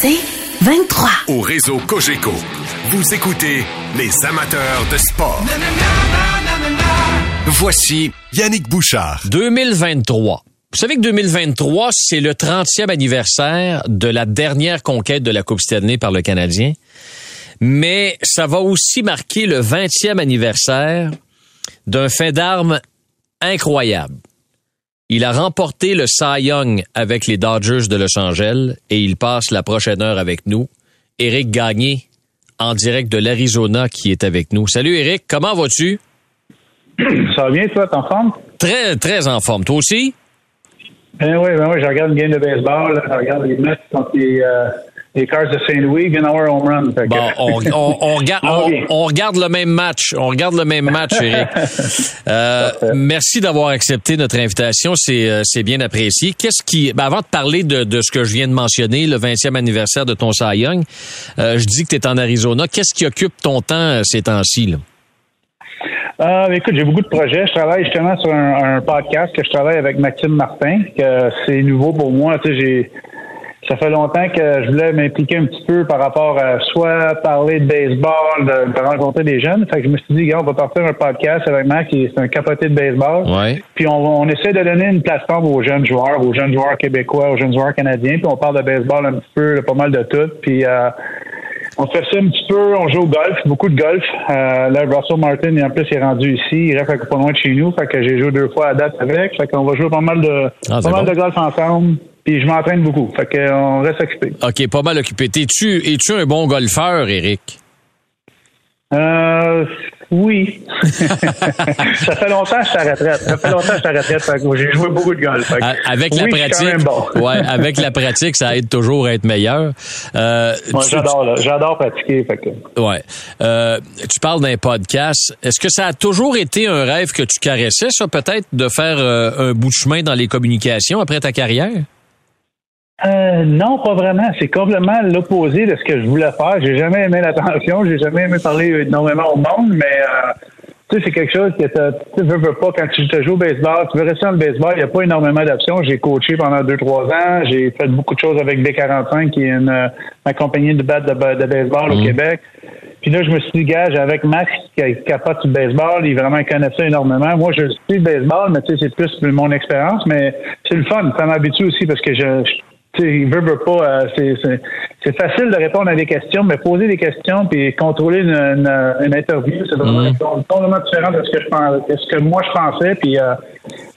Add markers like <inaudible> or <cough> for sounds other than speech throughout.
C'est 23. Au réseau Cogeco, vous écoutez les amateurs de sport. Voici Yannick Bouchard. 2023. Vous savez que 2023, c'est le 30e anniversaire de la dernière conquête de la Coupe Stanley par le Canadien. Mais ça va aussi marquer le 20e anniversaire d'un fait d'armes incroyable. Il a remporté le Cy Young avec les Dodgers de Los Angeles et il passe la prochaine heure avec nous. Éric Gagné, en direct de l'Arizona, qui est avec nous. Salut Éric, comment vas-tu? <clears throat> Ça va bien, toi, t'es en forme? Très, très en forme. Toi aussi? Ben oui, ben oui, je regarde une game de baseball, je regarde les matchs contre les, euh, les Cars de Saint-Louis, viennent avoir home run. Bon, <laughs> on, on- on regarde, on, regarde le même match. On regarde le même match, <laughs> Eric. Euh, merci d'avoir accepté notre invitation. C'est euh, bien apprécié. Qu'est-ce qui, ben, avant de parler de, de ce que je viens de mentionner, le 20e anniversaire de ton Cy Young, euh, je dis que tu es en Arizona. Qu'est-ce qui occupe ton temps ces temps-ci? Ah, écoute, j'ai beaucoup de projets. Je travaille justement sur un, un podcast que je travaille avec Maxime Martin, que c'est nouveau pour moi. Tu sais, j'ai, ça fait longtemps que je voulais m'impliquer un petit peu par rapport à soit parler de baseball, de, de rencontrer des jeunes. Fait que je me suis dit, gars, on va partir un podcast avec Max, qui est un capoté de baseball. Ouais. Puis on, on essaie de donner une plateforme aux jeunes joueurs, aux jeunes joueurs québécois, aux jeunes joueurs canadiens. Puis on parle de baseball un petit peu, là, pas mal de tout. Puis euh, on fait ça un petit peu, on joue au golf, beaucoup de golf. Euh, là, Russell Martin, en plus, il est rendu ici. Il reste pas loin de chez nous. Fait que j'ai joué deux fois à date avec. Fait qu'on va jouer pas mal de, Ah, pas mal bon. de golf ensemble. Puis je m'entraîne beaucoup. Fait qu'on reste occupé. OK, pas mal occupé. Es-tu un bon golfeur, Eric? Euh, oui. <laughs> ça fait longtemps que je suis à la retraite. Ça fait longtemps que je suis à la retraite. J'ai joué beaucoup de golf. Fait Avec la oui, pratique, bon. <laughs> ouais, avec la pratique, ça aide toujours à être meilleur. Euh, Moi, tu- j'adore, là. J'adore pratiquer. Fait que. Ouais. Euh, tu parles d'un podcast. Est-ce que ça a toujours été un rêve que tu caressais, ça, peut-être, de faire euh, un bout de chemin dans les communications après ta carrière? Euh, non, pas vraiment. C'est complètement l'opposé de ce que je voulais faire. J'ai jamais aimé l'attention, j'ai jamais aimé parler énormément au monde, mais euh, tu sais, c'est quelque chose que tu veux, veux pas quand tu te joues au baseball. Tu veux rester dans le baseball, il n'y a pas énormément d'options. J'ai coaché pendant deux, trois ans. J'ai fait beaucoup de choses avec B45, qui est une, euh, ma compagnie de batte de, ba- de baseball au Québec. Puis là, je me suis dit, gage, avec Max qui capote du baseball, il vraiment connaît ça énormément. Moi, je suis le baseball, mais tu sais, c'est plus mon expérience, mais c'est le fun. Ça m'habitue aussi parce que je, je- il veut, veut pas. euh, c'est, facile de répondre à des questions, mais poser des questions puis contrôler une, une, une interview, c'est vraiment complètement différent de ce que je pense, de ce que moi je pensais. Puis euh,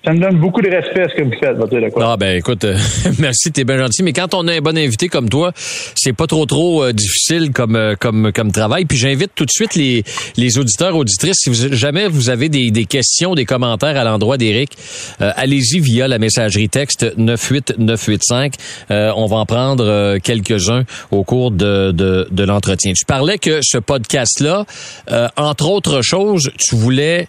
ça me donne beaucoup de respect à ce que vous faites, de quoi. Ah ben écoute, euh, <laughs> merci, t'es bien gentil. Mais quand on a un bon invité comme toi, c'est pas trop trop euh, difficile comme euh, comme comme travail. Puis j'invite tout de suite les les auditeurs auditrices. Si vous, jamais vous avez des, des questions, des commentaires à l'endroit d'Éric, euh, allez-y via la messagerie texte 98985. Euh, on va en prendre euh, quelques-uns au cours de de, de l'entretien. Tu parlais que ce podcast là, entre autres choses, tu voulais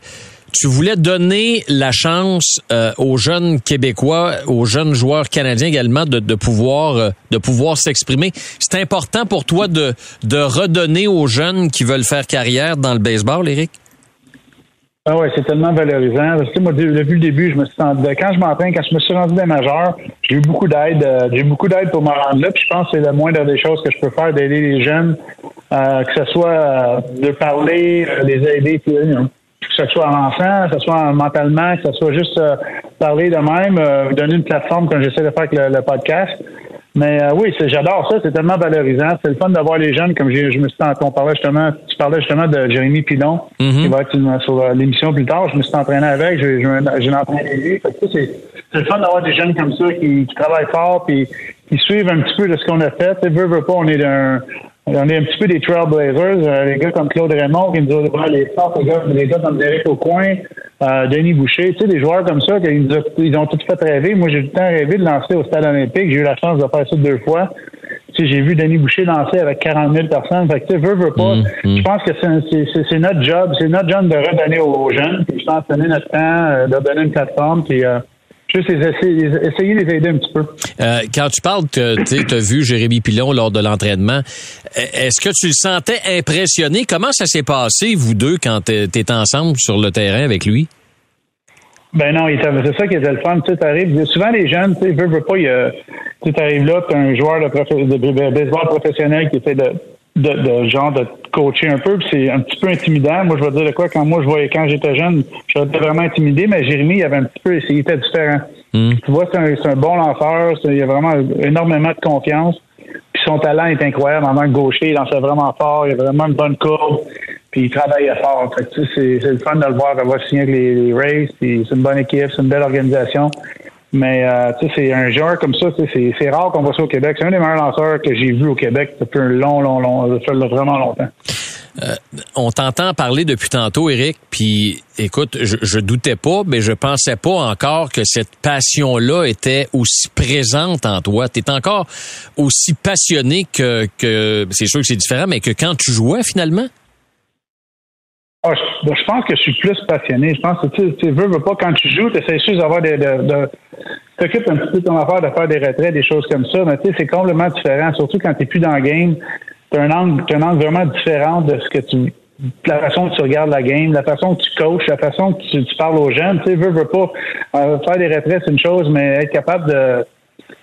tu voulais donner la chance euh, aux jeunes Québécois, aux jeunes joueurs canadiens également de, de pouvoir euh, de pouvoir s'exprimer. C'est important pour toi de de redonner aux jeunes qui veulent faire carrière dans le baseball, Eric. Ah ouais, c'est tellement valorisant. Parce que moi, de- depuis le début, je me suis senti, quand je m'entraîne, quand je me suis rendu des majeurs, j'ai eu beaucoup d'aide. euh, j'ai eu beaucoup d'aide pour me rendre là. Puis je pense que c'est la moindre des choses que je peux faire d'aider les jeunes, euh, que ce soit euh, de parler, euh, les aider, puis, euh, que ce soit avançant, que ce soit mentalement, que ce soit juste euh, parler de même, euh, donner une plateforme comme j'essaie de faire avec le, le podcast. Mais euh, oui, c'est- j'adore ça, c'est tellement valorisant. C'est le fun d'avoir les jeunes, comme j'ai- je me suis on parlait justement, tu parlais justement de Jérémy Pilon, qui va être une- sur euh, l'émission plus tard. Je me suis entraîné avec, j'ai j'ai- j'ai entraîné lui. C'est c'est le fun d'avoir des jeunes comme ça qui, qui travaillent fort puis qui suivent un petit peu de ce qu'on a fait. Veux, veux pas, on est d'un on est un petit peu des Trailblazers, euh, les gars comme Claude Raymond qui nous ont ouais, les forts, les gars, les gars comme Derek Aucoin, euh, Denis Boucher, tu sais, des joueurs comme ça, qui nous a- ils ont tout fait rêver. Moi, j'ai tout le temps rêvé de lancer au Stade olympique. J'ai eu la chance de faire ça deux fois. Tu sais, j'ai vu Denis Boucher lancer avec 40 000 personnes. Fait que, tu sais, veux, veux pas. Je pense que c'est notre job. C'est notre job de redonner aux jeunes. Puis je pense donner notre temps, euh, de donner une plateforme. Puis euh, juste essayer, essayer de les aider un petit peu. Euh, quand tu parles que tu as vu Jérémy Pilon lors de l'entraînement, euh, est-ce que tu le sentais impressionné? Comment ça s'est passé, vous deux, quand tu étais ensemble sur le terrain avec lui? Ben non, c'est ça qui était le fun. Tu sais, souvent les jeunes, tu sais, veulent, veulent pas, tu arrives là, tu as un joueur de, de, baseball professionnel qui essaie de, de, de, genre de coacher un peu, c'est un petit peu intimidant. Moi, je vais dire de quoi, quand moi je voyais quand j'étais jeune, j'étais vraiment intimidé, mais Jérémy, il avait un petit peu essayé, il était différent. Hmm. Tu vois, c'est un, un, bon lanceur, il a vraiment énormément de confiance. Puis son talent est incroyable en tant que gaucher, il lançait vraiment fort, il a vraiment une bonne courbe, puis il travaillait fort. Fait que, c'est, c'est le fun de le voir avoir signé avec les, les Rays, c'est une bonne équipe, c'est une belle organisation. Mais euh, tu sais, c'est un joueur comme ça, c'est, rare qu'on voit ça au Québec. C'est un des meilleurs lanceurs que j'ai vu au Québec depuis un long, long, long, fait vraiment longtemps. Euh, on t'entend parler depuis tantôt, Eric, puis écoute, je, je doutais pas, mais je pensais pas encore que cette passion-là était aussi présente en toi. Tu es encore aussi passionné que, que c'est sûr que c'est différent, mais que quand tu jouais finalement? Ah, je, pense que je suis plus passionné. Je pense que tu, tu veux, veux pas, quand tu joues, tu essaies juste d'avoir des. De, de, t'occupes un petit peu de ton affaire de faire des retraits, des choses comme ça, mais tu sais, c'est complètement différent, surtout quand tu plus dans le game. Tu as un angle, un angle vraiment différent de ce que tu la façon que tu regardes la game, la façon que tu coaches, la façon que tu, parles aux jeunes. Tu sais, veux, veux pas. Euh, faire des retraits, c'est une chose, mais être capable de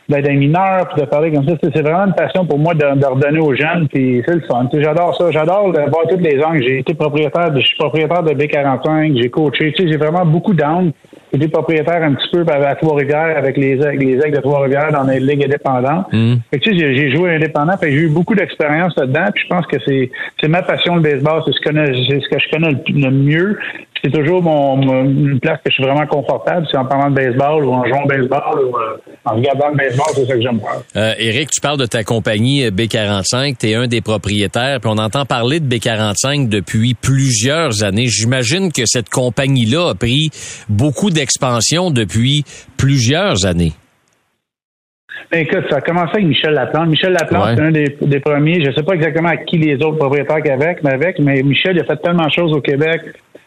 d'être un mineur puis de parler comme ça, c'est vraiment une passion pour moi de, de redonner aux jeunes, puis c'est le fun. J'adore ça. J'adore voir toutes les angles. J'ai été propriétaire, je suis propriétaire de B45, j'ai coaché. Tu sais, j'ai vraiment beaucoup d'angles. J'ai été propriétaire un petit peu à Trois-Rivières avec les, les aigles de Trois-Rivières dans les ligues indépendantes. Mm. tu sais, j'ai joué indépendant, j'ai eu beaucoup d'expérience là-dedans. Puis je pense que c'est c'est ma passion le baseball, c'est ce que ce que je connais le mieux c'est toujours mon, une place que je suis vraiment confortable. C'est en parlant de baseball ou en jouant baseball ou euh, en regardant le baseball, c'est ça que j'aime faire. Euh, Éric, tu parles de ta compagnie euh, B45. Tu es un des propriétaires. Puis on entend parler de B45 depuis plusieurs années. J'imagine que cette compagnie-là a pris beaucoup d'expansion depuis plusieurs années. Ben, écoute, ça a commencé avec Michel Laplante. Michel Laplante, c'est un des, premiers. Je ne sais pas exactement à qui les autres propriétaires qu'avec, mais avec, mais Michel il a fait tellement de choses au Québec.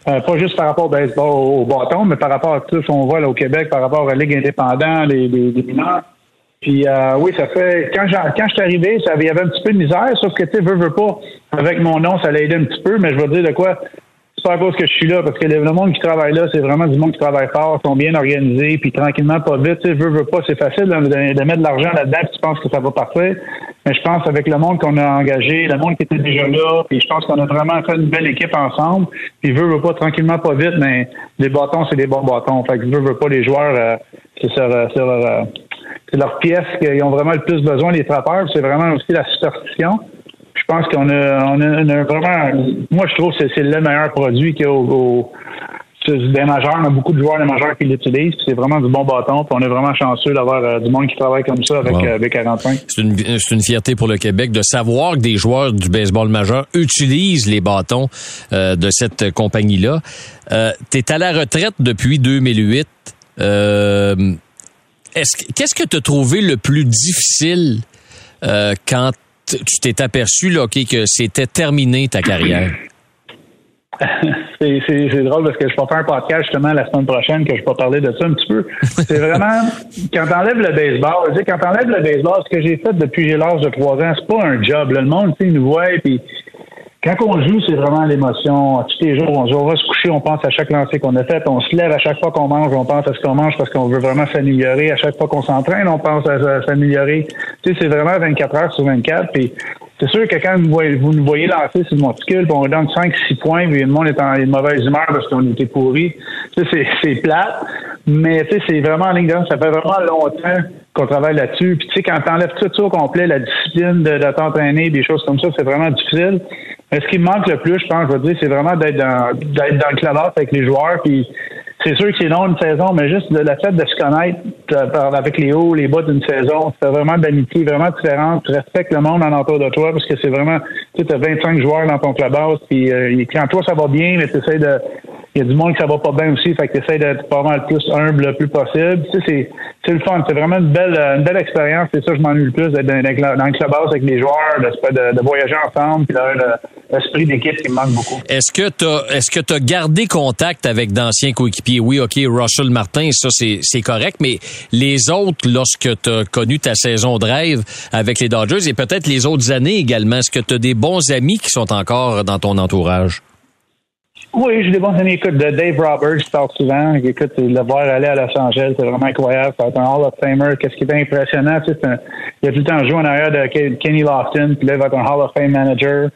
Euh, pas juste par rapport au baseball au bâton, mais par rapport à tout ce qu'on voit là, au Québec, par rapport à la Ligue indépendante, les, les, les mineurs. Puis euh, oui, ça fait quand quand je suis arrivé, ça il y avait un petit peu de misère, sauf que tu sais, veux, veux pas, avec mon nom, ça l'a aidé un petit peu, mais je vais dire de quoi à cause que je suis là, parce que le, monde qui travaille là, c'est vraiment du monde qui travaille fort, sont bien organisés, puis tranquillement, pas vite, tu sais, veux, veux pas, c'est facile de, mettre de l'argent là-dedans, puis tu penses que ça va partir. Mais je pense avec le monde qu'on a engagé, le monde qui était déjà là, puis je pense qu'on a vraiment fait une belle équipe ensemble. Puis veut, veut pas, tranquillement, pas vite, mais les bâtons, c'est des bons bâtons. Fait que veut, veut pas, les joueurs, euh, c'est sur, euh, sur euh, c'est leur pièce qu'ils ont vraiment le plus besoin, les trappeurs, c'est vraiment aussi la superstition je pense qu'on a, on a, vraiment. Moi, je trouve que c'est le meilleur produit qu'il y a au, des majeurs. On a beaucoup de joueurs des majeurs qui l'utilisent. C'est vraiment du bon bâton. Puis on est vraiment chanceux d'avoir euh, du monde qui travaille comme ça avec euh, B45. C'est une, une, fierté pour le Québec de savoir que des joueurs du baseball majeur utilisent les bâtons euh, de cette compagnie-là. tu es à la retraite depuis 2008. Qu'est-ce que tu as trouvé le plus difficile quand tu t'es aperçu là, que c'était terminé ta carrière? <laughs> c'est drôle parce que je vais faire un podcast justement la semaine prochaine que je vais parler de ça un petit peu. C'est vraiment <laughs> quand t'enlèves le baseball, quand t'enlèves le baseball, ce que j'ai fait depuis j'ai l'âge de trois ans, c'est pas un job. Le monde, tu sais, nous voit puis quand on joue, c'est vraiment l'émotion. Tous les jours, on, va se coucher, on pense à chaque lancer qu'on a fait. On se lève à chaque fois qu'on mange, on pense à ce qu'on mange parce qu'on veut vraiment s'améliorer. À chaque fois qu'on s'entraîne, on pense à, s'améliorer. Tu sais, c'est vraiment 24 heures sur 24. Puis c'est sûr que quand vous, nous voyez lancer sur le monticule, puis on donne 5-6 points, puis le monde est en mauvaise humeur parce qu'on était pourri. Tu sais, c'est plate. Mais tu sais, c'est vraiment en ligne Ça fait vraiment longtemps qu'on travaille là-dessus. Puis tu sais, quand t'enlèves tout ça au complet, la discipline de, de t'entraîner, des choses comme ça, c'est vraiment difficile. Mais ce qui me manque le plus, je pense, je veux dire, c'est vraiment d'être dans, d'être dans le clubhouse avec les joueurs. Puis c'est sûr que c'est long une saison, mais juste le, fait de se connaître euh, avec les hauts, les bas d'une saison, c'est vraiment d'amitié vraiment différente. Tu respectes le monde en entour de toi parce que c'est vraiment, tu as 25 joueurs dans ton clubhouse. Puis euh, quand toi ça va bien, mais tu essaies de il y a du monde qui ça va pas bien aussi, fait que tu essaies d'être pas mal plus humble le plus possible. Tu sais, c'est, le fun. C'est vraiment une belle, une belle expérience. C'est ça, que je m'ennuie le plus d'être dans, dans, le clubhouse avec les joueurs, de, de, voyager ensemble, puis l'esprit d'équipe qui me manque beaucoup. Est-ce que tu as, est-ce que tu as gardé contact avec d'anciens coéquipiers? Oui, OK, Russell Martin, ça, c'est, correct, mais les autres, lorsque tu as connu ta saison de rêve avec les Dodgers et peut-être les autres années également, est-ce que tu as des bons amis qui sont encore dans ton entourage? Oui, j'ai des bons amis. Écoute, de Dave Roberts, je parle souvent. Écoute, le voir aller à Los Angeles, c'est vraiment incroyable. C'est un Hall of Famer. Qu'est-ce qui est impressionnant, tu sais, un, il a tout le temps joué en arrière de Kenny Lofton, puis là, il va être un Hall of Fame manager.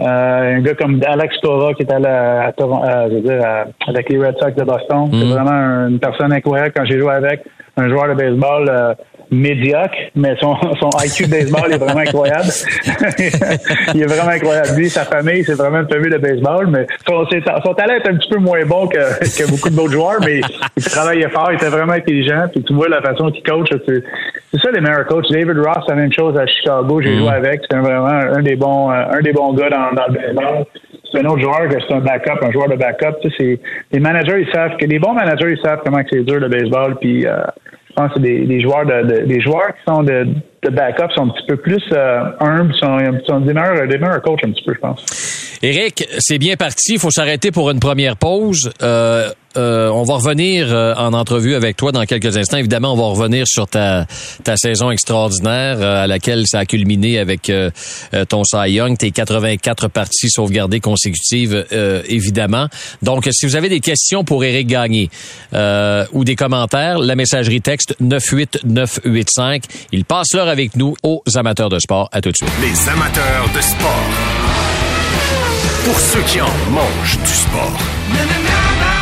Euh, un gars comme Alex Cora qui est à la, à, euh, je veux dire, avec les Red Sox de Boston. C'est mm. vraiment une personne incroyable quand j'ai joué avec un joueur de baseball. Euh, médiocre, mais son, son IQ de baseball est vraiment incroyable. <laughs> il est vraiment incroyable. Lui, sa famille, c'est vraiment une famille de baseball, mais son, son, talent est un petit peu moins bon que, que beaucoup d'autres joueurs, mais il travaillait fort, il était vraiment intelligent, puis tu vois la façon qu'il coach, c'est ça les meilleurs coachs. David Ross, la même chose à Chicago, j'ai joué mm. avec, c'est vraiment un des bons un des bons gars dans, dans le baseball c'est un autre joueur que c'est un backup, un joueur de backup. Tu sais, les managers, ils savent que les bons managers, ils savent comment c'est dur le baseball. Puis euh, je pense que des, des joueurs de, des joueurs qui sont de, de backup sont un petit peu plus euh, humbles, sont, sont des, meilleurs, coachs un petit peu, je pense. Éric, c'est bien parti. Il faut s'arrêter pour une première pause. Euh, euh, on va revenir euh, en entrevue avec toi dans quelques instants. Évidemment, on va revenir sur ta, ta saison extraordinaire euh, à laquelle ça a culminé avec ton Cy Young, tes 84 parties sauvegardées consécutives, évidemment. Donc, si vous avez des questions pour Éric Gagné ou des commentaires, la messagerie texte 98985. Il passe l'heure avec nous aux amateurs de sport. À tout de suite. Les amateurs de sport. Pour ceux qui en mangent du sport.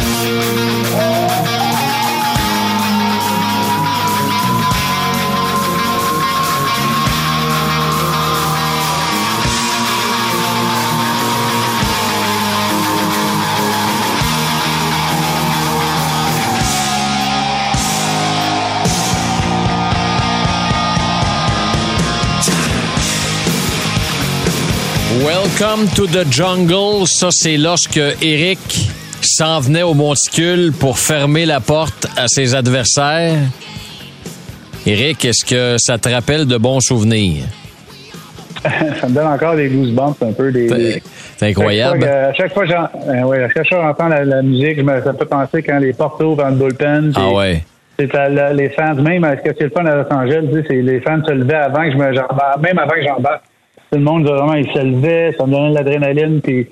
Welcome to the jungle. Ça, c'est lorsque Eric s'en venait au monticule pour fermer la porte à ses adversaires. Eric, est-ce que ça te rappelle de bons souvenirs? <laughs> ça me donne encore des goosebumps un peu. Des, c'est incroyable. À chaque fois que j'entends la, musique, je me, ça me fait penser quand les portes ouvrent le bullpen. Ah ouais. C'est les fans, même, est-ce que c'est le fun à Los Angeles? C'est les fans se levaient avant que je me, même avant que j'embarque tout le monde vraiment il se levait, ça me donnait de l'adrénaline. Puis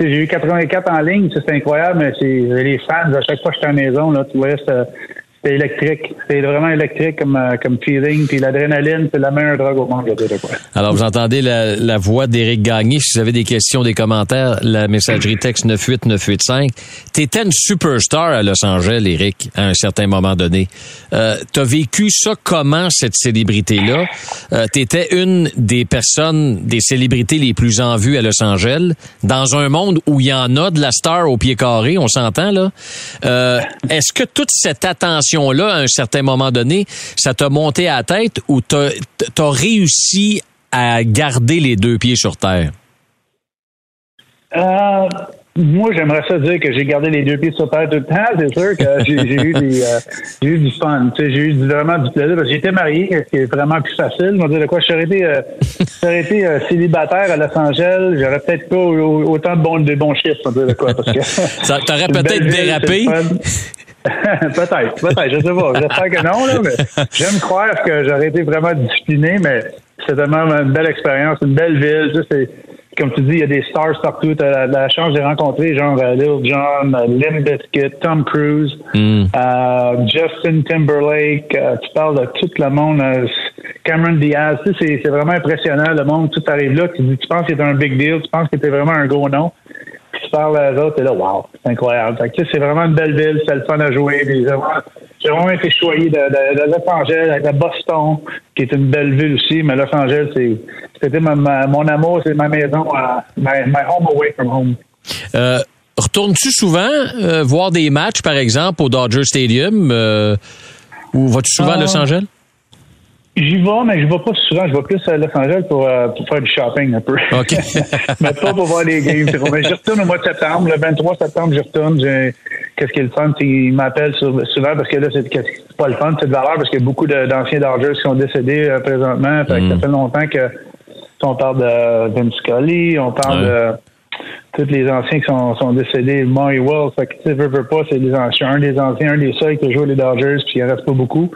j'ai eu 84 en ligne, c'est incroyable, mais c'est les fans à chaque fois que j'étais à la maison, là, tu voyais c'était électrique. C'est vraiment électrique comme, euh, comme feeling. Puis l'adrénaline, c'est la meilleure drogue au monde. Alors, vous entendez la, la voix d'Éric Gagné. Si vous avez des questions, des commentaires, la messagerie texte 98985. T'étais une superstar à Los Angeles, Éric, à un certain moment donné. Euh, T'as vécu ça comment, cette célébrité-là? Euh, T'étais une des personnes, des célébrités les plus en vue à Los Angeles, dans un monde où il y en a de la star au pied carré, on s'entend, là. Euh, Est-ce que toute cette attention là à un certain moment donné, ça t'a monté à la tête ou t'as as réussi à garder les deux pieds sur terre? Euh, moi, j'aimerais ça dire que j'ai gardé les deux pieds sur terre tout le temps. C'est sûr que <laughs> j'ai eu, euh, eu du fun. J'ai eu vraiment du plaisir. Parce que j'étais marié, ce qui est vraiment plus facile. Je dire de quoi, je serais été, euh, été euh, célibataire à Los Angeles. J'aurais peut-être pas autant de bons, de bons chiffres. de quoi, parce que <laughs> ça t'aurait <laughs> peut-être dérapé. <laughs> peut-être, peut-être, je sais pas. J'espère que non, là, mais j'aime croire que j'aurais été vraiment discipliné, mais c'est vraiment une belle expérience, une belle ville. Tu sais, comme tu dis, il y a des stars partout. Tu as la, chance de rencontrer genre euh, Lil Jon, euh, Limp Bizkit, Tom Cruise, mm. euh, Justin Timberlake. tu parles de tout le monde. Cameron Diaz. Tu sais, c'est vraiment impressionnant. Le monde, tout arrive là. Tu, dis, tu penses que c'est un big deal. Tu penses que c'est vraiment un gros nom tu parles à autres, et là, wow, c'est incroyable. c'est vraiment une belle ville, c'est le fun à jouer. J'ai vraiment été choyé de, de, Los Angeles, de Boston, qui est une belle ville aussi, mais Los Angeles, c'était mon amour, c'est ma maison, my, home away from home. Euh, retournes-tu souvent euh, voir des matchs, par exemple, au Dodger Stadium, euh, ou vas-tu souvent à Los Angeles? J'y vais, mais je vais pas souvent. Je vais plus à Los Angeles pour, euh, pour faire du shopping un peu. OK. <laughs> mais pas pour voir les games. Mais je retourne au mois de septembre. Le 23 septembre, je retourne. Qu'est-ce qui est le fun? Ils m'appellent souvent parce que là, c'est pas le fun, c'est de valeur parce qu'il y a beaucoup d'anciens Dodgers qui sont décédés euh, présentement. Fait que ça mm. fait longtemps que On parle de Vince Scully, on parle de tous les anciens qui sont, sont décédés, Murray Wells, fait que, tu sais, veux, pas, c'est des anciens, un des anciens, un des seuls qui a joué les Dodgers, puis il en reste pas beaucoup.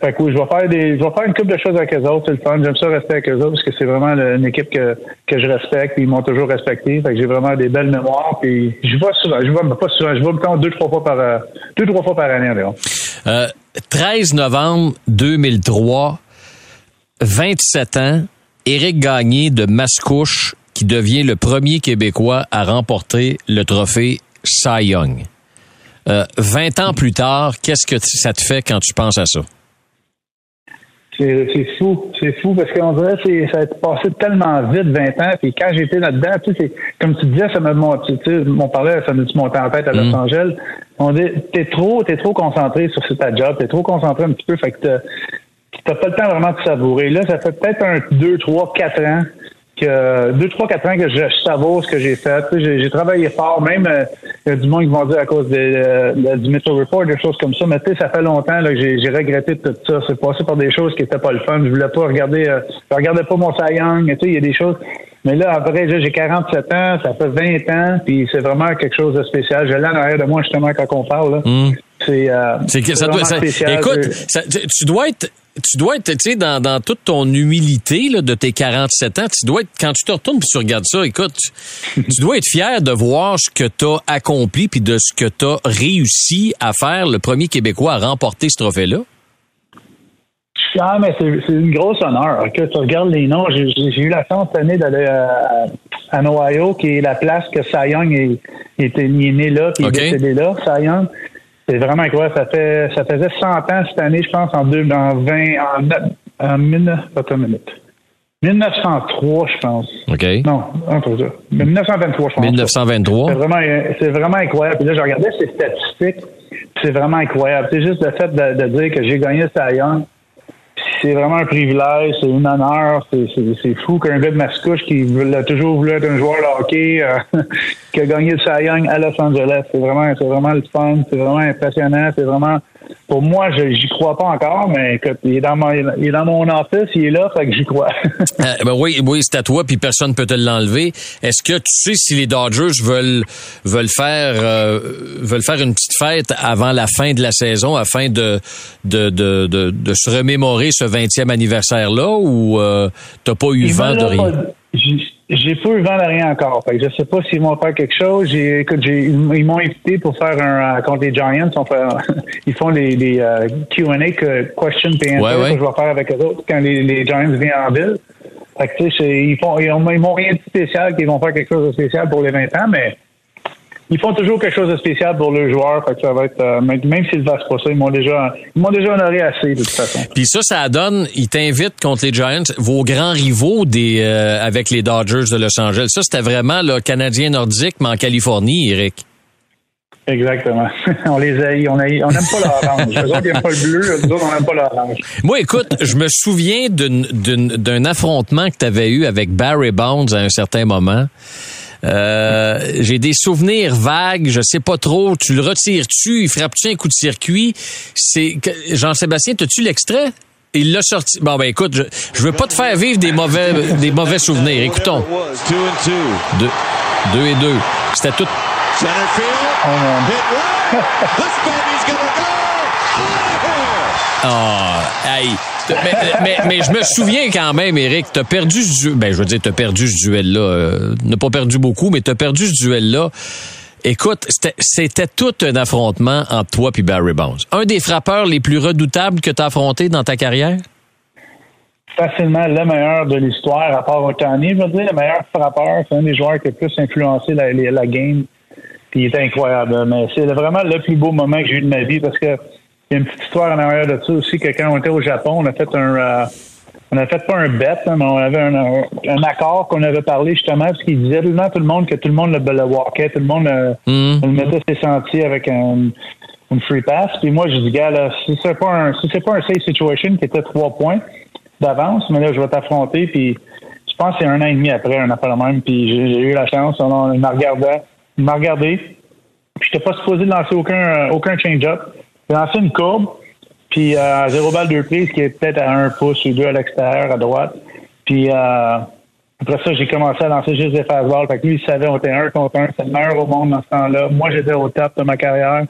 Fait que oui, je vais faire des, je vais faire une couple de choses avec eux autres, c'est le fun. J'aime ça rester avec eux autres parce que c'est vraiment une équipe que, que je respecte, puis ils m'ont toujours respecté. Fait que j'ai vraiment des belles mémoires, puis je vais souvent, je vais pas souvent, je vais temps deux, trois fois par, euh, deux, trois fois par année environ. Euh, 13 novembre 2003, 27 ans, Éric Gagné de Mascouche qui devient le premier Québécois à remporter le trophée Cy Young. Euh, 20 ans plus tard, qu'est-ce que ça te fait quand tu penses à ça? C'est fou, c'est fou parce qu'on dirait que ça a passé tellement vite 20 ans. Puis quand j'étais là-dedans, tu sais, comme tu disais, ça me monté, tu sais, on parlait, ça me monté en tête à Los mm. Angeles. On dit, t'es trop, t'es trop concentré sur ta job, t'es trop concentré un petit peu, fait que t'as pas le temps vraiment de savourer. Là, ça fait peut-être un, deux, trois, quatre ans que deux, trois, quatre ans que je savoure ce que j'ai fait. J'ai travaillé fort, même euh, du monde qui vont dire à cause euh, du Metro Report, des choses comme ça, mais tu sais, ça fait longtemps là, que j'ai regretté tout ça. C'est passé par des choses qui étaient pas le fun. Je voulais pas regarder, euh, je regardais pas mon Sayang, tu sais, il y a des choses. Mais là, après, j'ai 47 ans, ça fait 20 ans, puis c'est vraiment quelque chose de spécial. Je l'ai en arrière de moi, justement, quand on parle. Là. Mmh. C'est euh, ça doit, spécial. Écoute, ça, tu dois être tu dois être, tu sais, dans, dans toute ton humilité là, de tes 47 ans, tu dois être, quand tu te retournes et tu regardes ça, écoute, tu, dois être fier de voir ce que tu as accompli puis de ce que tu as réussi à faire, le premier Québécois à remporter ce trophée-là. Ah, mais c'est une grosse honneur. Que tu regardes les noms. J'ai eu la chance cette année d'aller à, à, Ohio, qui est la place que Cy Young est, était né là, puis est décédé là, Cy Young. C'est vraiment incroyable. Ça fait ça faisait 100 ans cette année, je pense, en, deux, en 20, en, en, 1903, je pense. OK. Non, entre ça. 1923, je pense. 1923. C'est vraiment, c'est vraiment incroyable. Puis là, je regardais ces statistiques. C'est vraiment incroyable. C'est juste le fait de, de dire que j'ai gagné ça Young c'est vraiment un privilège, c'est une honneur, c'est fou qu'un gars de Mascouche qui a toujours voulu être un joueur de hockey, euh, <laughs> qui a gagné le Cy à Los Angeles. C'est vraiment, c'est vraiment le fun, c'est vraiment impressionnant, c'est vraiment pour moi, je j'y crois pas encore, mais écoute, il est dans mon, il est dans mon office, il est là, fait que j'y crois. <laughs> euh, ben oui, oui, c'est à toi, puis personne peut te l'enlever. Est-ce que tu sais si les Dodgers veulent veulent faire euh, veulent faire une petite fête avant la fin de la saison afin de de de, de, de se remémorer ce 20e anniversaire là ou euh, t'as pas eu vent de rien? J'ai pas eu vent de rien encore. Fait que je sais pas s'ils vont faire quelque chose. J'ai, écoute, j'ai, ils m'ont invité pour faire un euh, contre les Giants. On fait, <laughs> ils font les, les uh, Q&A, question and answer, que je vais faire avec eux autres quand les, les Giants viennent en ville. Fait que, tu sais, ils font, ils, m'ont rien de spécial qu'ils vont faire quelque chose de spécial pour les 20 ans, mais ils font toujours quelque chose de spécial pour le joueur. Fait que ça va être, euh, même s'ils ne fassent pas ça, ils m'ont déjà, ils m'ont déjà honoré assez de toute façon. Puis ça, ça donne, ils t'invitent contre les Giants, vos grands rivaux des, euh, avec les Dodgers de Los Angeles. Ça, c'était vraiment le Canadien nordique, mais en Californie, Eric. Exactement. <laughs> on les a, on n'aime pas l'orange. Eux autres, ils n'aiment pas le bleu. Eux autres, on n'aime pas l'orange. Moi, écoute, je me souviens d'un affrontement que tu avais eu avec Barry Bonds à un certain moment. Euh, j'ai des souvenirs vagues, je sais pas trop. Tu le retires-tu, il frappe-tu un coup de circuit? C'est Jean-Sébastien, as-tu l'extrait? Il l'a sorti. Bon, ben écoute, je, je veux pas te faire vivre des mauvais, des mauvais souvenirs. Écoutons. Deux, deux et deux. C'était tout. <laughs> Ah, hey. Mais, mais, je me souviens quand même, Eric, t'as perdu ce duel. Ben, je veux dire, t'as perdu ce duel-là. Euh, pas perdu beaucoup, mais t'as perdu ce duel-là. Écoute, c'était tout un affrontement entre toi et Barry Bonds. Un des frappeurs les plus redoutables que tu as affronté dans ta carrière? Facilement le meilleur de l'histoire, à part Otani, je veux dire, le meilleur frappeur. C'est un des joueurs qui a plus influencé la, la game. Puis il était incroyable. Mais c'est vraiment le plus beau moment que j'ai eu de ma vie parce que il y a une petite histoire en arrière de ça aussi, que quand on était au Japon, on a fait un... Euh, on a fait pas un bet, hein, mais on avait un, un, accord qu'on avait parlé justement, parce qu'il disait tellement à tout le monde que tout le monde le, le walkait, tout le monde euh, mm. le mettait ses sentiers avec un, une free pass. Puis moi, je dis, gars, là, si c'est pas un, si c'est pas un safe situation qui était trois points d'avance, mais là, je vais t'affronter. Puis je pense que c'est un an et demi après, un affaire même. Puis j'ai eu la chance. On, il m'a regardé, il m'a regardé. Puis j'étais pas supposé lancer aucun, aucun change-up. J'ai lancé une courbe, puis euh, zéro balle deux prises qui est peut-être à un pouce ou deux à l'extérieur, à droite. Puis euh, Après ça, j'ai commencé à lancer juste des fastballs. Fait que lui, il savait, on était un contre un. C'est le meilleur au monde dans ce temps-là. Moi, j'étais au top de ma carrière.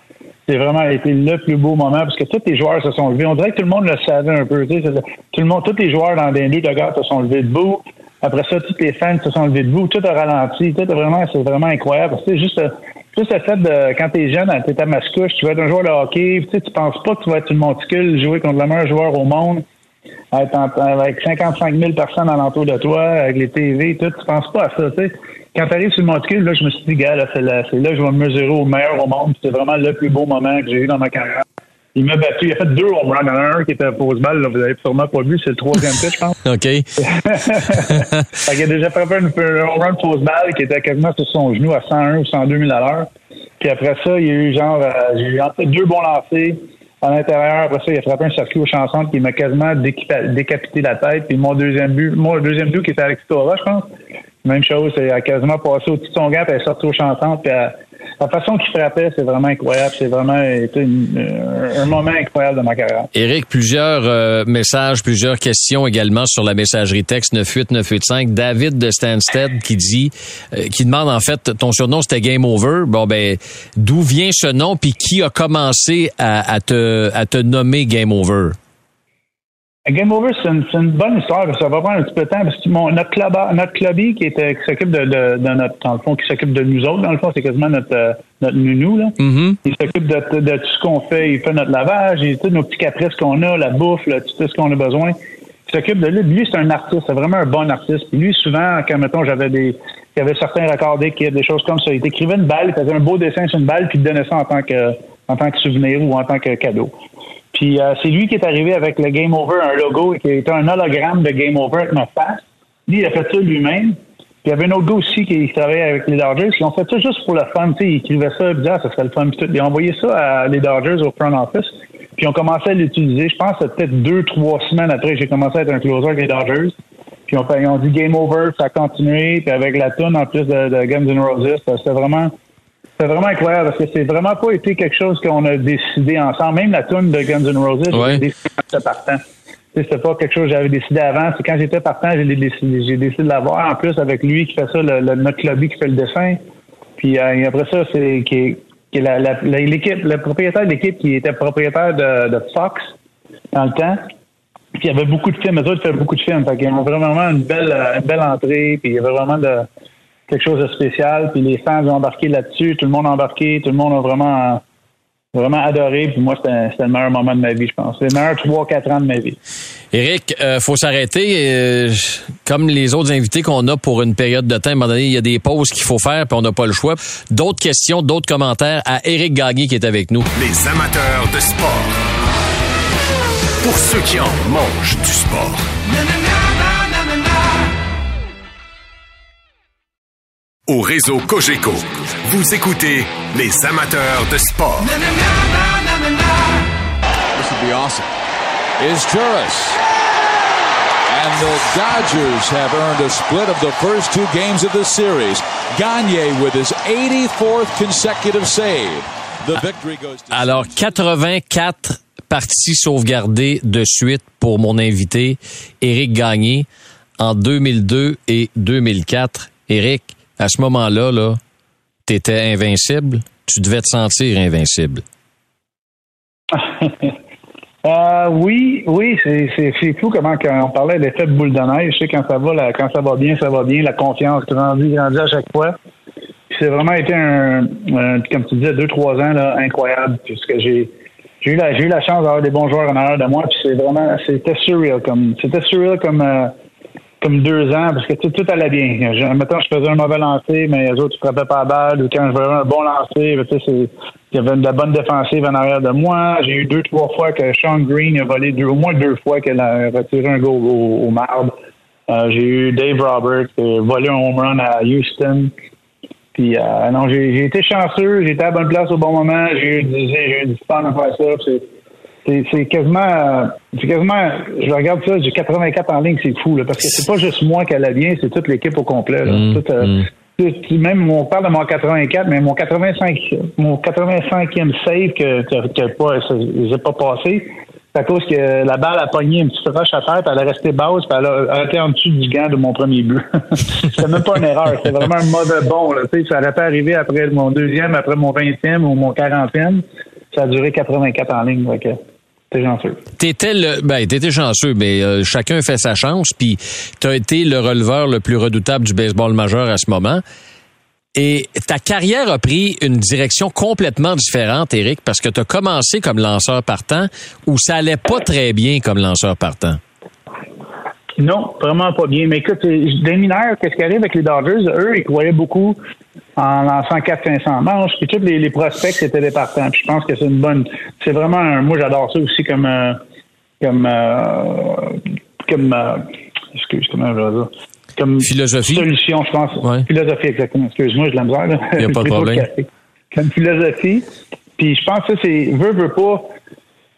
C'est vraiment été le plus beau moment parce que tous les joueurs se sont levés. On dirait que tout le monde le savait un peu. Tu sais, tout le monde, tous les joueurs dans les deux de se sont levés debout. Après ça, tous les fans se sont levés debout. Tout a ralenti. Tout vraiment, c'est vraiment incroyable. C'est juste, juste le fait de, quand t'es jeune, t'es à Mascouche, tu vas être un joueur de hockey. Tu sais, tu penses pas que tu vas être une monticule, jouer contre le meilleur joueur au monde avec 55 000 personnes alentour de toi, avec les TV, tout, tu penses pas à ça, tu sais. Quand tu arrives sur le monticule, là, je me suis dit, gars, c'est là, c'est là que je vais me mesurer au meilleur au monde. C'est vraiment le plus beau moment que j'ai eu dans ma carrière. Il m'a battu. Il a fait deux home runs. un qui était pause balle. Là, vous avez sûrement pas vu. C'est le troisième pitch, je pense. <laughs> OK. <laughs> il a déjà fait un, home run pause balle qui était quasiment sur son genou à 101 ou 102 000 à l'heure. Puis après ça, il y a eu genre, euh, j'ai eu fait deux bons lancers à l'intérieur. Après ça, il a frappé un circuit au chanson qui m'a quasiment décapité la tête. Puis mon deuxième but, mon deuxième but qui était avec Stora, je pense. Même chose, il a quasiment passé au-dessus de son gars, puis elle est sortie au chanson, puis la façon qu'il frappait, c'est vraiment incroyable. C'est vraiment été un moment incroyable de ma carrière. Éric, plusieurs euh, messages, plusieurs questions également sur la messagerie texte 98985. David de Stansted qui dit, euh, qui demande en fait, ton surnom c'était Game Over. Bon ben, d'où vient ce nom puis qui a commencé à, à, te à te nommer Game Over? Game Over, c'est une, bonne histoire, ça va prendre un petit peu de temps, parce que notre, club, notre clubby qui, était, qui s'occupe de, de, de, notre, dans le fond, qui s'occupe de nous autres, dans le fond, c'est quasiment notre, euh, notre nounou, là. Mm-hmm. Il s'occupe de, de, tout ce qu'on fait, il fait notre lavage, il tous nos petits caprices qu'on a, la bouffe, tout ce qu'on a besoin. Il s'occupe de lui. Lui, c'est un artiste, c'est vraiment un bon artiste. Puis lui, souvent, quand, mettons, j'avais des, il y avait certains records d'équipe, des choses comme ça, il écrivait une balle, il faisait un beau dessin sur une balle, puis il donnait ça en tant que, en tant que souvenir ou en tant que cadeau. Puis euh, c'est lui qui est arrivé avec le Game Over, un logo qui était un hologramme de Game Over avec ma face. Lui, il a fait ça lui-même. Puis il y avait un autre gars aussi qui travaillait avec les Dodgers. Ils ont fait ça juste pour le fun. Tu sais, ils écrivaient ça, ah, ça serait le fun. Ils ont envoyé ça à les Dodgers au front office. Puis ont commencé à l'utiliser. Je pense que peut-être deux, trois semaines après j'ai commencé à être un closer avec les Dodgers. Puis on, ils ont dit Game Over, ça a continué. Puis avec la tune en plus de, de Guns N' Roses, c'était vraiment c'est vraiment incroyable parce que c'est vraiment pas été quelque chose qu'on a décidé ensemble. Même la tune de Guns N' Roses, j'ai décidé quand partant. C'était pas quelque chose que j'avais décidé avant. C'est quand j'étais partant, j'ai décidé, j'ai décidé de l'avoir. En plus, avec lui qui fait ça, le, notre lobby qui fait le dessin. Puis euh, après ça, c'est qui, qui la, l'équipe, le propriétaire de l'équipe qui était propriétaire de, de, Fox dans le temps. Puis il y avait beaucoup de films. Eux autres faisaient beaucoup de films. Fait qu'ils ont vraiment une belle, une belle entrée. Puis il y avait vraiment de quelque chose de spécial. Puis les fans ont embarqué là-dessus. Tout le monde a embarqué. Tout le monde a vraiment, vraiment adoré. Puis moi, c'était le meilleur moment de ma vie, je pense. C'est le meilleur 3-4 ans de ma vie. Éric, euh, faut s'arrêter. Euh, comme les autres invités qu'on a pour une période de temps, à un moment donné, il y a des pauses qu'il faut faire, puis on n'a pas le choix. D'autres questions, d'autres commentaires à Éric Gagné qui est avec nous. Les amateurs de sport. Pour ceux qui en mangent du sport. Au réseau Cogeco. Vous écoutez les amateurs de sport. This would be awesome. Is Juris. And the Dodgers have earned a split of the first two games of the series. Gagne with his 84th consecutive save. The victory goes to Alors 84 parties sauvegardées de suite pour mon invité Éric Gagné en 2002 et 2004. Éric, à ce moment-là, là, tu étais invincible. Tu devais te sentir invincible. <laughs> euh, oui, oui, c'est fou comment on parlait d'effet de boule de neige. Je sais quand ça va, quand ça va bien, ça va bien, la confiance grandit, grandit à chaque fois. C'est vraiment été un, comme tu disais, deux, trois ans là, incroyable, puisque j'ai eu la chance d'avoir des bons joueurs en arrière de moi, puis c'est vraiment c'était surreal comme surreal comme euh, comme deux ans parce que tout, tout allait bien. Je, mettons, je faisais un mauvais lancer, mais les autres, ne frappaient pas la balle. Ou quand je faisais un bon lancer, ben, il y avait de la bonne défensive en arrière de moi. J'ai eu deux, trois fois que Sean Green a volé deux, au moins deux fois qu'elle a retiré un goal au, marbre. Euh, j'ai eu Dave Roberts qui a volé un home run à Houston. Puis euh, non, j'ai été chanceux, j'ai été à la bonne place au bon moment, j'ai eu, eu du fun à faire ça c'est quasiment, c'est quasiment, je regarde ça, j'ai 84 en ligne, c'est fou, là, parce que c'est pas juste moi qui allait bien, c'est toute l'équipe au complet. Là. Mmh, euh, mmh. même on parle de mon 84, mais mon 85, mon 85e save que que, que pas, j'ai pas passé, C'est à cause que la balle a pogné une petite roche à terre, puis elle est restée basse, puis elle a été en dessous du gant de mon premier but. <laughs> c'était même pas une erreur, c'était vraiment un mauvais bon. Là, ça aurait pas arrivé après mon deuxième, après mon vingtième ou mon quarantième. Ça a duré 84 en ligne. Donc, T'es chanceux. T'étais le, ben, t'étais chanceux, mais euh, chacun fait sa chance. Puis t'as été le releveur le plus redoutable du baseball majeur à ce moment. Et ta carrière a pris une direction complètement différente, Eric, parce que tu as commencé comme lanceur partant où ça allait pas très bien comme lanceur partant? Non, vraiment pas bien. Mais écoute, des mineurs, qu'est-ce qui arrive avec les Dodgers? Eux, ils croyaient beaucoup en lançant 400-500 manches. Puis tous les, prospects, c'était des partants. Puis je pense que c'est une bonne... C'est vraiment... Un, moi, j'adore ça aussi comme... Euh, comme... Euh, comme... Euh, excuse, comment je vais dire? Comme philosophie. solution, je pense. Philosophie, exactement. Excuse-moi, je la misère. Il n'y a pas de <laughs> problème. Comme philosophie. Puis je pense que c'est... Veux, veux pas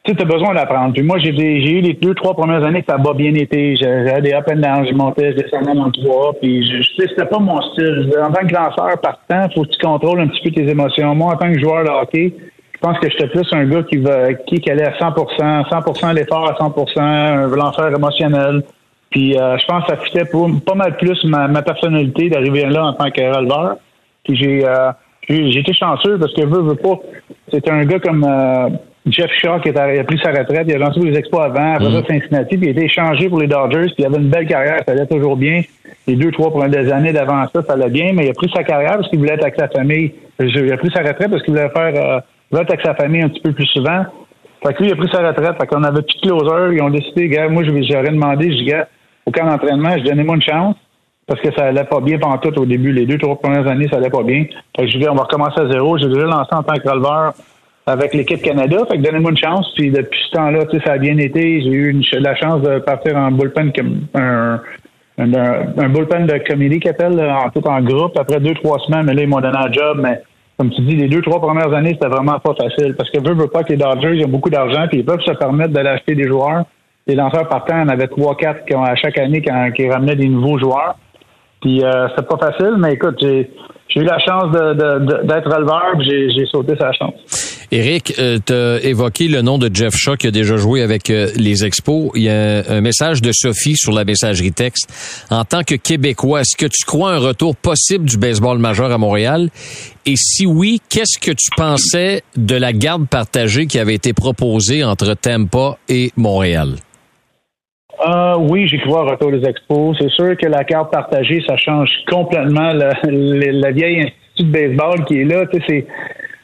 tu as besoin d'apprendre. Puis moi, j'ai eu les deux, trois premières années que ça a bien été. J'avais des up and down, je montais, je descendais dans trois. Puis je, c'était pas mon style. En tant que lanceur partant, faut que tu contrôles un petit peu tes émotions. Moi, en tant que joueur de hockey, je pense que j'étais plus un gars qui va qui, allait à 100% 100% l'effort à 100 un lanceur émotionnel. Puis euh, je pense que ça fitait pas mal plus ma, personnalité d'arriver là en tant que releveur. Puis j'ai euh, été chanceux parce que veux, veux pas. C'était un gars comme euh, Jeff Shaw qui a pris sa retraite, il a lancé les expos avant, après ça mm. Cincinnati, puis il a été échangé pour les Dodgers, puis il avait une belle carrière, ça allait toujours bien. Les deux, trois premières années d'avant ça, ça allait bien, mais il a pris sa carrière parce qu'il voulait être avec sa famille. Il a pris sa retraite parce qu'il voulait faire euh, être avec sa famille un petit peu plus souvent. Fait que lui, il a pris sa retraite. Fait qu'on avait plus de closer. Ils ont décidé, gars, moi, j'aurais demandé, je dis, gars, au camp d'entraînement, je donnais moi une chance. Parce que ça allait pas bien pendant tout au début. Les deux, trois premières années, ça allait pas bien. Fait que je dis, on va recommencer à zéro. J'ai déjà lancé en tant que releveur avec l'équipe Canada. Fait que donnez-moi une chance. Puis depuis ce temps-là, ça a bien été. J'ai eu la chance de partir en bullpen comme un, un, bullpen de comédie qui appelle en tout en groupe. Après deux, trois semaines, mais là, ils m'ont donné un job. Mais comme tu dis, les deux, trois premières années, c'était vraiment pas facile. Parce que veut, veut pas que les Dodgers, ils ont beaucoup d'argent, puis ils peuvent se permettre d'aller acheter des joueurs. Les lanceurs partants, en avait trois, quatre qui ont, à chaque année qui, ramenaient des nouveaux joueurs. Puis euh, c'était pas facile, mais écoute, j'ai eu la chance d'être releveur, j'ai sauté sa chance. Éric, euh, tu évoqué le nom de Jeff Shaw qui a déjà joué avec euh, les Expos. Il y a un message de Sophie sur la messagerie texte. En tant que Québécois, est-ce que tu crois un retour possible du baseball majeur à Montréal? Et si oui, qu'est-ce que tu pensais de la garde partagée qui avait été proposée entre Tampa et Montréal? Euh, oui, j'y crois retour des expos. C'est sûr que la carte partagée, ça change complètement la, vieille institut de baseball qui est là. Tu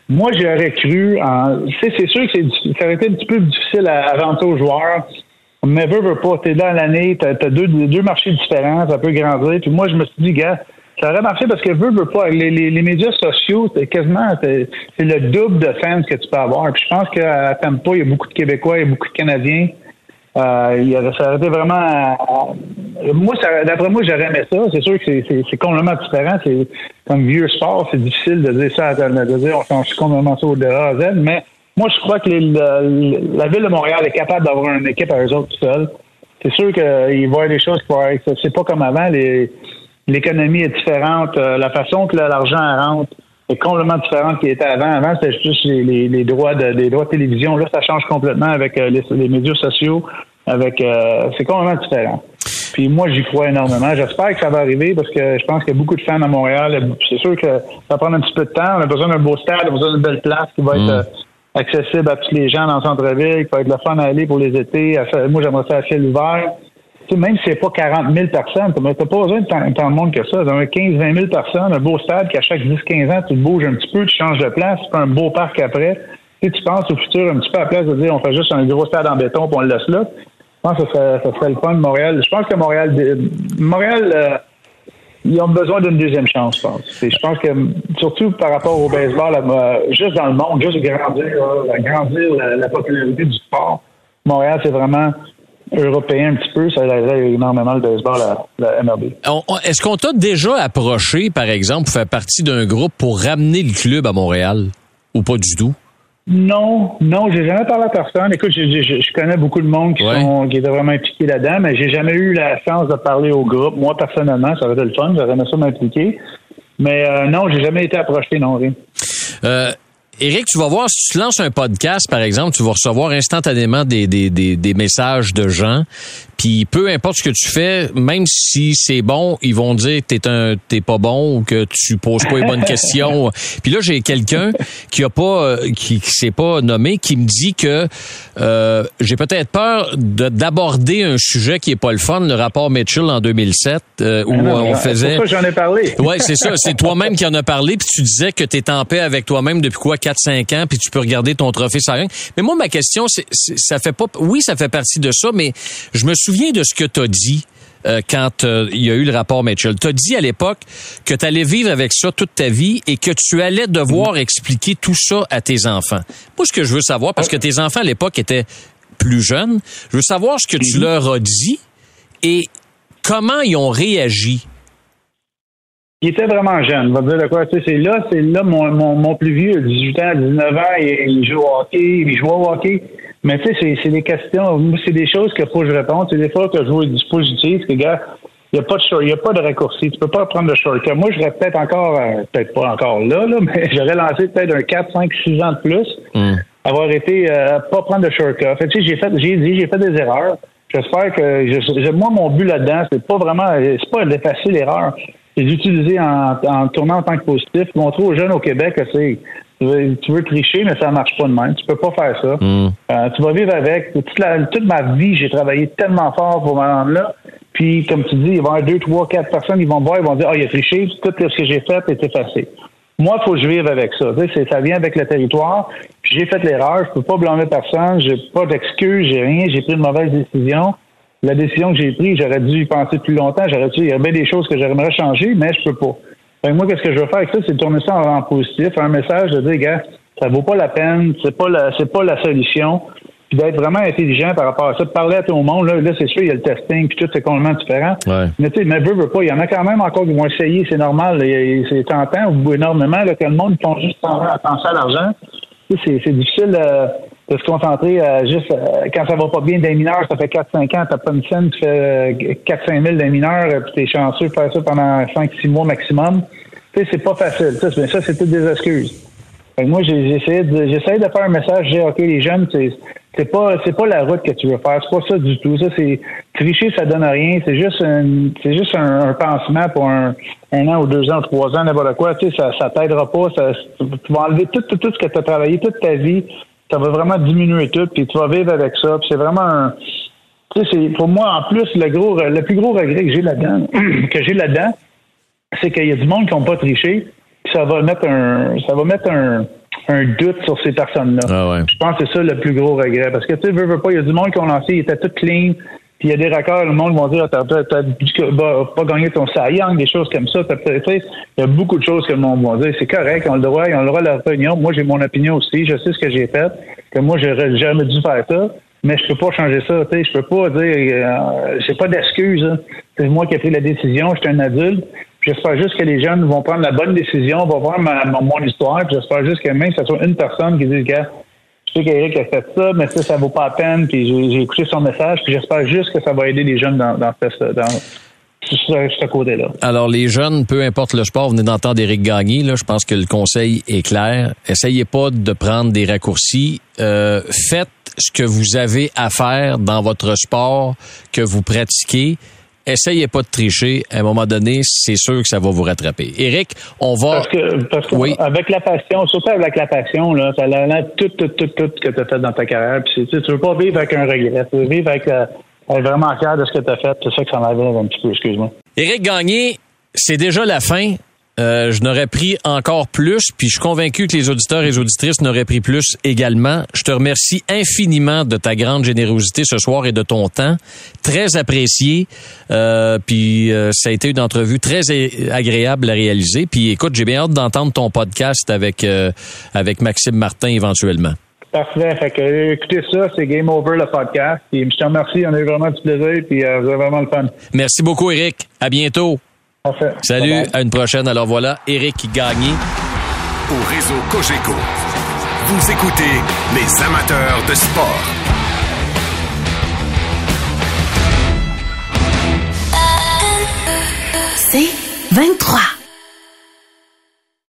moi, j'aurais cru en. C'est sûr que ça aurait été un petit peu difficile à, rentrer aux joueurs. Mais veux, veux pas, t'es là l'année, t'as as deux, deux marchés différents, ça peut grandir. Puis moi, je me suis dit, gars, ça aurait marché parce que veux, veux pas. Les, les, les médias sociaux, c'est quasiment c'est le double de fans que tu peux avoir. Puis je pense qu'à Tampa, il y a beaucoup de Québécois, il y a beaucoup de Canadiens. Euh, il ça aurait été vraiment. Euh, moi, d'après moi, j'aurais aimé ça. C'est sûr que c'est complètement différent. C'est comme vieux sport, c'est difficile de dire ça, de dire on change complètement ça au de à. Mais moi, je crois que la ville de Montréal est capable d'avoir une équipe à eux autres tout seuls. C'est sûr qu'il voient des choses qui C'est pas comme avant. L'économie est différente. Euh, la façon que l'argent rentre est complètement différente qu'il était avant. Avant, c'était juste les, droits de, les droits de télévision. Là, ça change complètement avec euh, les, médias sociaux. Avec euh, c'est complètement différent. Puis moi, j'y crois énormément. J'espère que ça va arriver parce que je pense qu'il y a beaucoup de fans à Montréal. C'est sûr que ça va prendre un petit peu de temps. On a besoin d'un beau stade, on a besoin d'une belle place qui va être mm. euh, accessible à tous les gens dans le centre-ville, qui va être le fun à aller pour les étés. Moi, j'aimerais ça à ciel ouvert même si c'est pas 40 000 personnes, tu n'as pas besoin de tant, de monde que ça. Dans 15 20 000 personnes, un beau stade qu'à chaque 10-15 ans, tu te bouges un petit peu, tu changes de place, tu fais un beau parc après. Tu, tu penses au futur un petit peu à la place de dire on fait juste un gros stade en béton puis on le laisse là. Pense ça serait, le fun de Montréal. Je pense que Montréal, Montréal, euh, ils ont besoin d'une deuxième chance, je pense. je pense que, surtout par rapport au baseball, euh, juste dans le monde, juste grandir, grandir la popularité du sport, Montréal, c'est vraiment européen un petit peu, ça aiderait énormément le baseball à la MLB. Est-ce qu'on t'a déjà approché, par exemple, pour faire partie d'un groupe pour ramener le club à Montréal? Ou pas du tout? Non, non, j'ai jamais parlé à personne. Écoute, je, connais beaucoup de monde qui, sont, qui étaient vraiment impliqués là-dedans, mais j'ai jamais eu la chance de parler au groupe. Moi, personnellement, ça aurait été le fun, j'aurais aimé ça m'impliquer. Mais euh, non, j'ai jamais été approché, non, rien. Euh, Éric, tu vas voir, si tu lances un podcast, par exemple, tu vas recevoir instantanément des, des, des, des messages de gens. Puis peu importe ce que tu fais, même si c'est bon, ils vont dire que t'es un t'es pas bon ou que tu poses pas les bonnes questions. <laughs> Puis là, j'ai quelqu'un qui a pas euh, qui, qui s'est pas nommé qui me dit que euh, j'ai peut-être peur de d'aborder un sujet qui est pas le fun, le rapport Mitchell en 2007 euh, où non, on c'est faisait j'en ai parlé. Ouais, c'est ça. C'est toi-même qui en as parlé, puis tu disais que tu es en paix avec toi-même depuis quoi, 4-5 ans, puis tu peux regarder ton trophée sans rien. Mais moi, ma question, c'est, ça fait pas... Oui, ça fait partie de ça, mais je me souviens de ce que tu as dit euh, quand euh, il y a eu le rapport Mitchell. Tu as dit à l'époque que tu allais vivre avec ça toute ta vie et que tu allais devoir expliquer tout ça à tes enfants. Moi, ce que je veux savoir, parce que tes enfants à l'époque étaient plus jeunes, je veux savoir ce que tu leur as dit et comment ils ont réagi. Il était vraiment jeune. On va dire de quoi. Tu sais, c'est là, c'est là, mon, mon, mon plus vieux, 18 ans, 19 ans, il, il joue au hockey, il joue au hockey. Mais tu sais, c'est, c'est des questions, c'est des choses qu'il faut que je réponde. C'est des fois que je vois des dispositifs, que, gars, il n'y a pas de short, il y a pas de raccourci. Tu peux pas prendre de shortcut. Moi, je serais peut-être encore, euh, peut-être pas encore là, là, mais <laughs> j'aurais lancé peut-être un 4, 5, 6 ans de plus. Avoir été, euh, pas prendre de shortcut. Fait que, tu sais, j'ai fait, j'ai dit, j'ai fait des erreurs. J'espère que, je- moi, mon but là-dedans, c'est pas vraiment, c'est pas d'effacer l'erreur. C'est d'utiliser en, en tournant en tant que positif, montrer aux jeunes au Québec que c'est, tu veux, tricher, mais ça marche pas de même. Tu peux pas faire ça. Euh, tu vas vivre avec. Toute, la- toute ma vie, j'ai travaillé tellement fort pour me rendre là. Puis, comme tu dis, il va y avoir deux, trois, quatre personnes, ils vont me voir, ils vont dire, ah, il a triché, tout ce que j'ai fait est effacé. Moi, il faut que je vive avec ça. Tu sais, c'est- ça vient avec le territoire. Puis j'ai fait l'erreur, je peux pas blâmer personne, j'ai pas d'excuses, j'ai rien, j'ai pris une mauvaise décision. La décision que j'ai prise, j'aurais dû y penser plus longtemps, j'aurais dû, il y a bien des choses que j'aimerais changer, mais je peux pas. Fait que moi, qu'est-ce que je veux faire avec ça, c'est de tourner ça en, en positif, un message de dire, gars, ça vaut pas la peine, c'est pas la, c'est pas la solution. Puis d'être vraiment intelligent par rapport à ça, de parler à tout le monde, là, là c'est sûr, il y a le testing, puis tout, c'est complètement différent. Ouais. Mais tu sais, mais veut, veut pas, il y en a quand même encore qui vont essayer, c'est normal, c'est tentant, énormément, là, que le monde, ils font juste penser à l'argent. C'est difficile euh, de se concentrer euh, juste euh, quand ça va pas bien des mineurs, ça fait 4-5 ans, t'as pas une scène, tu fais 4-5 000 des mineurs, euh, puis t'es chanceux de faire ça pendant 5-6 mois maximum. Tu sais, c'est pas facile. Ça, c'est, ça, c'est toutes des excuses. Fait que moi, essayé de, j'essaie de faire un message, j'ai OK, les jeunes, c'est, c'est pas, c'est pas la route que tu veux faire. C'est pas ça du tout. Ça, c'est, tricher, ça donne rien. C'est juste un, c'est juste un, un pansement pour un, un an ou deux ans, trois ans, n'importe quoi. Tu sais, ça, ça t'aidera pas. Ça, tu vas enlever tout, tout, tout ce que tu as travaillé toute ta vie. Ça va vraiment diminuer tout, puis tu vas vivre avec ça. C'est vraiment un, tu sais, c'est, pour moi, en plus, le gros, le plus gros regret que j'ai là-dedans, <clears throat> que j'ai là-dedans, c'est qu'il y a du monde qui n'ont pas triché, puis ça va mettre un, ça va mettre un, un doute sur ces personnes-là. Ah ouais. Je pense que c'est ça le plus gros regret. Parce que, tu sais, veux, veux pas, il y a du monde qui ont lancé, ils étaient tout clean, puis il y a des records, le monde va dire, Ah, t'as, t'as, t'as pas gagné ton Young, des choses comme ça. Il y a beaucoup de choses que le monde va dire. C'est correct, ont le droit, ils ont le droit de leur opinion. Moi, j'ai mon opinion aussi. Je sais ce que j'ai fait, que moi, j'aurais jamais dû faire ça. Mais je peux pas changer ça, tu sais, je peux pas dire, euh, c'est pas d'excuse. hein. C'est moi qui ai pris la décision, j'étais un adulte. J'espère juste que les jeunes vont prendre la bonne décision, vont voir ma, ma- mon histoire. J'espère juste que même que ce soit une personne qui dise, gars, je sais qu'Éric a fait ça, mais ça, ça vaut pas la peine. Puis j'ai écouté son message, puis j'espère juste que ça va aider les jeunes dans, ce côté-là. Alors, les jeunes, peu importe le sport, vous venez d'entendre Éric Gagné, là, je pense que le conseil est clair. Essayez pas de prendre des raccourcis. Euh, faites ce que vous avez à faire dans votre sport que vous pratiquez. Essayez pas de tricher. À un moment donné, c'est sûr que ça va vous rattraper. Éric, on va... Parce que, parce que Oui. avec la passion, surtout avec la passion, là, ça a tout, tout, tout, tout ce que tu as fait dans ta carrière. Puis tu tu veux pas vivre avec un regret. Tu veux vivre avec, euh, être vraiment fier de ce que tu as fait. C'est ça que ça m'avait un petit peu, excuse-moi. Éric Gagné, c'est déjà la fin. Euh, je n'aurais pris encore plus, puis je suis convaincu que les auditeurs et les auditrices n'auraient pris plus également. Je te remercie infiniment de ta grande générosité ce soir et de ton temps, très apprécié. Euh, puis euh, ça a été une entrevue très agréable à réaliser. Puis écoute, j'ai bien hâte d'entendre ton podcast avec euh, avec Maxime Martin éventuellement. Parfait. Fait que, écoutez ça, c'est Game Over, le podcast. Puis je te remercie. On a eu vraiment du plaisir. Puis euh, vous avez vraiment le fun. Merci beaucoup, Éric. À bientôt. Parfait. Salut, à une prochaine. Alors voilà, Éric Gagné. Au réseau Cogeco, vous écoutez les amateurs de sport. C'est 23.